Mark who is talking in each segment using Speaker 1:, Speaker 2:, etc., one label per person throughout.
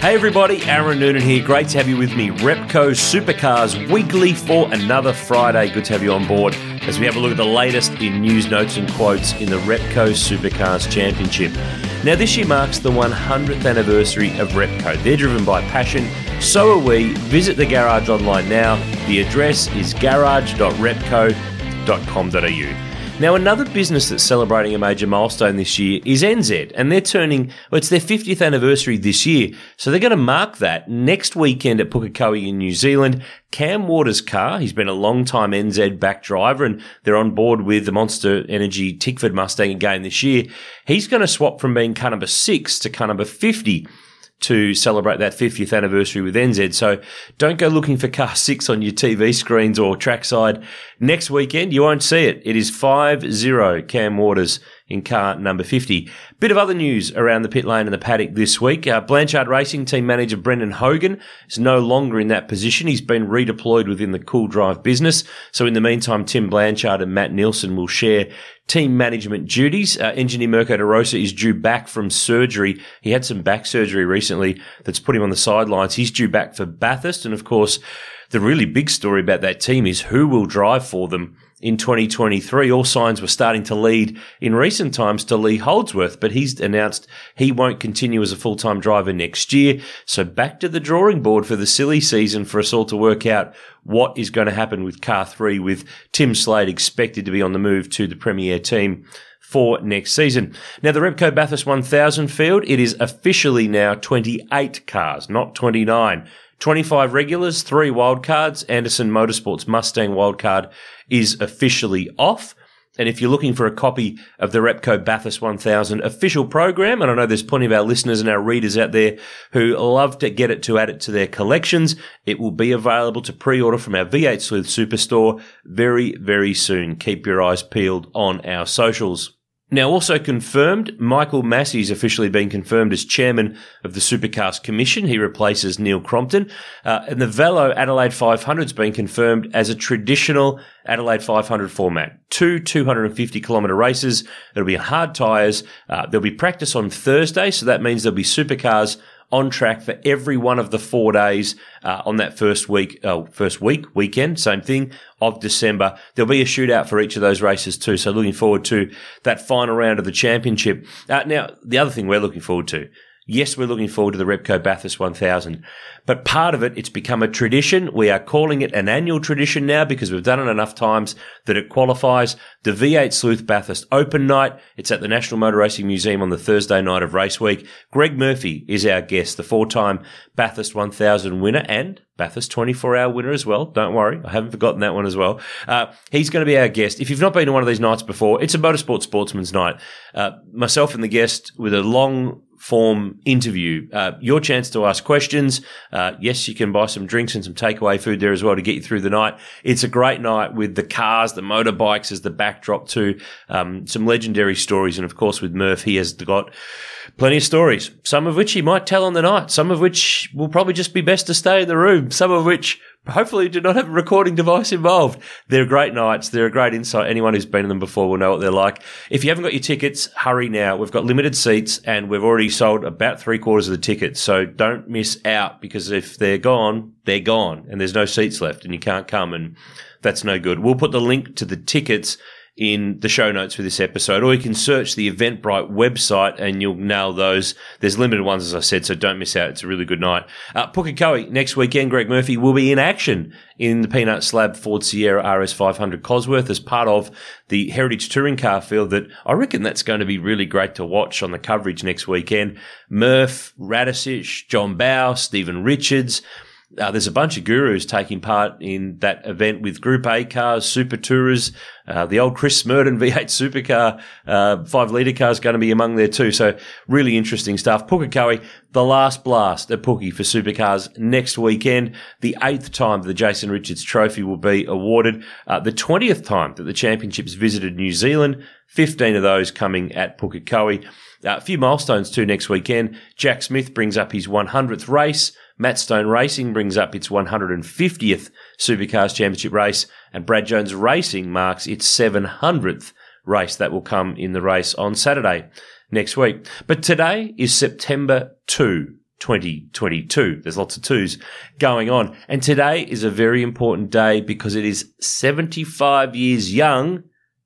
Speaker 1: Hey everybody, Aaron Noonan here. Great to have you with me. Repco Supercars weekly for another Friday. Good to have you on board as we have a look at the latest in news, notes, and quotes in the Repco Supercars Championship. Now, this year marks the 100th anniversary of Repco. They're driven by passion, so are we. Visit the garage online now. The address is garage.repco.com.au. Now, another business that's celebrating a major milestone this year is Enzed, and they're turning, well, it's their 50th anniversary this year. So they're going to mark that next weekend at Pukekohe in New Zealand. Cam Waters' car, he's been a long time Enzed back driver, and they're on board with the Monster Energy Tickford Mustang again this year. He's going to swap from being car number six to car number 50 to celebrate that 50th anniversary with Enzed. So don't go looking for car six on your TV screens or trackside. Next weekend, you won't see it. It is 5-0 Cam Waters in car number 50. Bit of other news around the pit lane and the paddock this week. Uh, Blanchard Racing team manager Brendan Hogan is no longer in that position. He's been redeployed within the CoolDrive business. So in the meantime, Tim Blanchard and Matt Nielsen will share team management duties. Uh, engineer Mirko De Rosa is due back from surgery. He had some back surgery recently that's put him on the sidelines. He's due back for Bathurst. And of course, the really big story about that team is who will drive for them in 2023. All signs were starting to lead in recent times to Lee Holdsworth, but he's announced he won't continue as a full-time driver next year. So back to the drawing board for the silly season for us all to work out what is going to happen with car three with Tim Slade expected to be on the move to the premier team for next season. Now, the Repco Bathurst 1000 field, it is officially now 28 cars, not 29. 25 regulars, three wildcards. Anderson Motorsports Mustang wildcard is officially off. And if you're looking for a copy of the Repco Bathurst 1000 official program, and I know there's plenty of our listeners and our readers out there who love to get it to add it to their collections, it will be available to pre-order from our V8 Sleuth Superstore very, very soon. Keep your eyes peeled on our socials. Now, also confirmed, Michael Masi's officially been confirmed as chairman of the Supercars Commission. He replaces Neil Crompton. Uh, and the Velo Adelaide 500 has been confirmed as a traditional Adelaide 500 format. Two 250 kilometre races. It'll be hard tyres. Uh, there'll be practice on Thursday, so that means there'll be supercars on track for every one of the four days uh, on that first week, uh, first week, weekend, same thing of December. There'll be a shootout for each of those races too. So looking forward to that final round of the championship. Uh, now, the other thing we're looking forward to Yes, we're looking forward to the Repco Bathurst 1000, but part of it, it's become a tradition. We are calling it an annual tradition now because we've done it enough times that it qualifies. The V8 Sleuth Bathurst Open Night. It's at the National Motor Racing Museum on the Thursday night of race week. Greg Murphy is our guest, the four-time Bathurst 1000 winner and Bathurst 24 hour winner as well. Don't worry. I haven't forgotten that one as well. Uh, he's going to be our guest. If you've not been to one of these nights before, it's a motorsport sportsman's night. Uh, myself and the guest with a long form interview. Uh, your chance to ask questions. Uh, yes, you can buy some drinks and some takeaway food there as well to get you through the night. It's a great night with the cars, the motorbikes as the backdrop to um, some legendary stories. And of course, with Murph, he has got plenty of stories, some of which he might tell on the night, some of which will probably just be best to stay in the room, some of which hopefully you do not have a recording device involved. They're great nights. They're a great insight. Anyone who's been in them before will know what they're like. If you haven't got your tickets, hurry now. We've got limited seats and we've already sold about three quarters of the tickets. So don't miss out because if they're gone, they're gone and there's no seats left and you can't come and that's no good. We'll put the link to the tickets in the show notes for this episode, or you can search the Eventbrite website and you'll nail those. There's limited ones, as I said, so don't miss out. It's a really good night. Uh, Pukekohe next weekend. Greg Murphy will be in action in the Peanut Slab Ford Sierra RS500 Cosworth as part of the Heritage Touring Car field. That I reckon that's going to be really great to watch on the coverage next weekend. Murph, Radisich, John Bowe, Steven Richards. Uh, there's a bunch of gurus taking part in that event with Group A cars, Super Tourers, uh, the old Chris Smerdon V8 supercar, uh, five litre car is going to be among there too. So really interesting stuff. Pukekohe, the last blast at Pookie for supercars next weekend. The eighth time the Jason Richards Trophy will be awarded. Uh, the 20th time that the championships visited New Zealand. 15 of those coming at Pukekohe. Uh, a few milestones too next weekend. Jack Smith brings up his 100th race. Matt Stone Racing brings up its 150th Supercars Championship race, and Brad Jones Racing marks its 700th race that will come in the race on Saturday next week. But today is September 2, 2022. There's lots of twos going on. And today is a very important day because it is 75 years young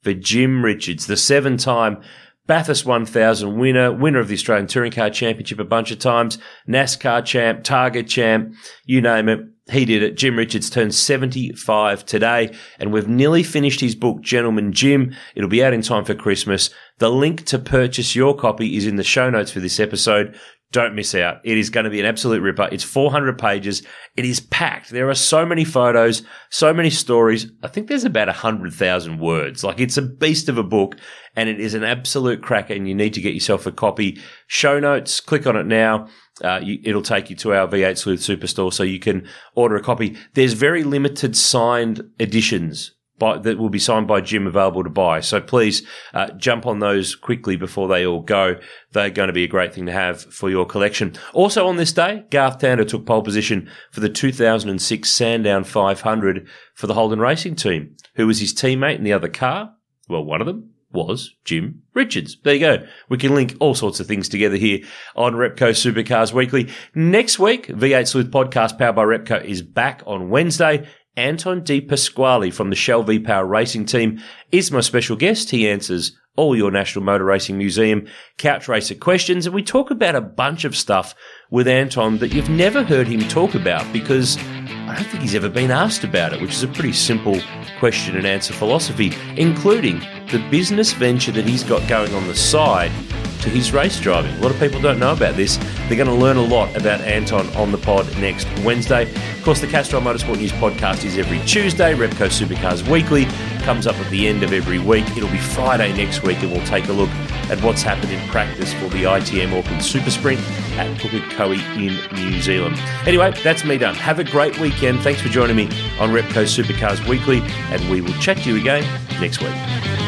Speaker 1: for Jim Richards, the seven time Bathurst 1000 winner, winner of the Australian Touring Car Championship a bunch of times, NASCAR champ, Targa champ, you name it. He did it. Jim Richards turned 75 today, and we've nearly finished his book, Gentleman Jim. It'll be out in time for Christmas. The link to purchase your copy is in the show notes for this episode. Don't miss out. It is going to be an absolute ripper. It's 400 pages. It is packed. There are so many photos, so many stories. I think there's about 100,000 words. Like it's a beast of a book and it is an absolute cracker and you need to get yourself a copy. Show notes, click on it now. Uh, you, it'll take you to our V8 Sleuth Superstore so you can order a copy. There's very limited signed editions by, that will be signed by Jim available to buy. So please uh, jump on those quickly before they all go. They're going to be a great thing to have for your collection. Also on this day, Garth Tander took pole position for the 2006 Sandown 500 for the Holden Racing team. Who was his teammate in the other car? Well, one of them was Jim Richards. There you go. We can link all sorts of things together here on Repco Supercars Weekly. Next week, V8 Sleuth podcast powered by Repco is back on Wednesday Anton De Pasquale from the Shell V Power Racing Team is my special guest. He answers all your National Motor Racing Museum couch racer questions, and we talk about a bunch of stuff with Anton that you've never heard him talk about because I don't think he's ever been asked about it, which is a pretty simple question and answer philosophy, including the business venture that he's got going on the side to his race driving. A lot of people don't know about this. They're going to learn a lot about Anton on the pod next Wednesday. Of course, the Castrol Motorsport News podcast is every Tuesday. Repco Supercars Weekly comes up at the end of every week. It'll be Friday next week, and we'll take a look at what's happened in practice for the ITM Auckland Super Sprint at Pukekohe in New Zealand. Anyway, that's me done. Have a great weekend. Thanks for joining me on Repco Supercars Weekly, and we will chat to you again next week.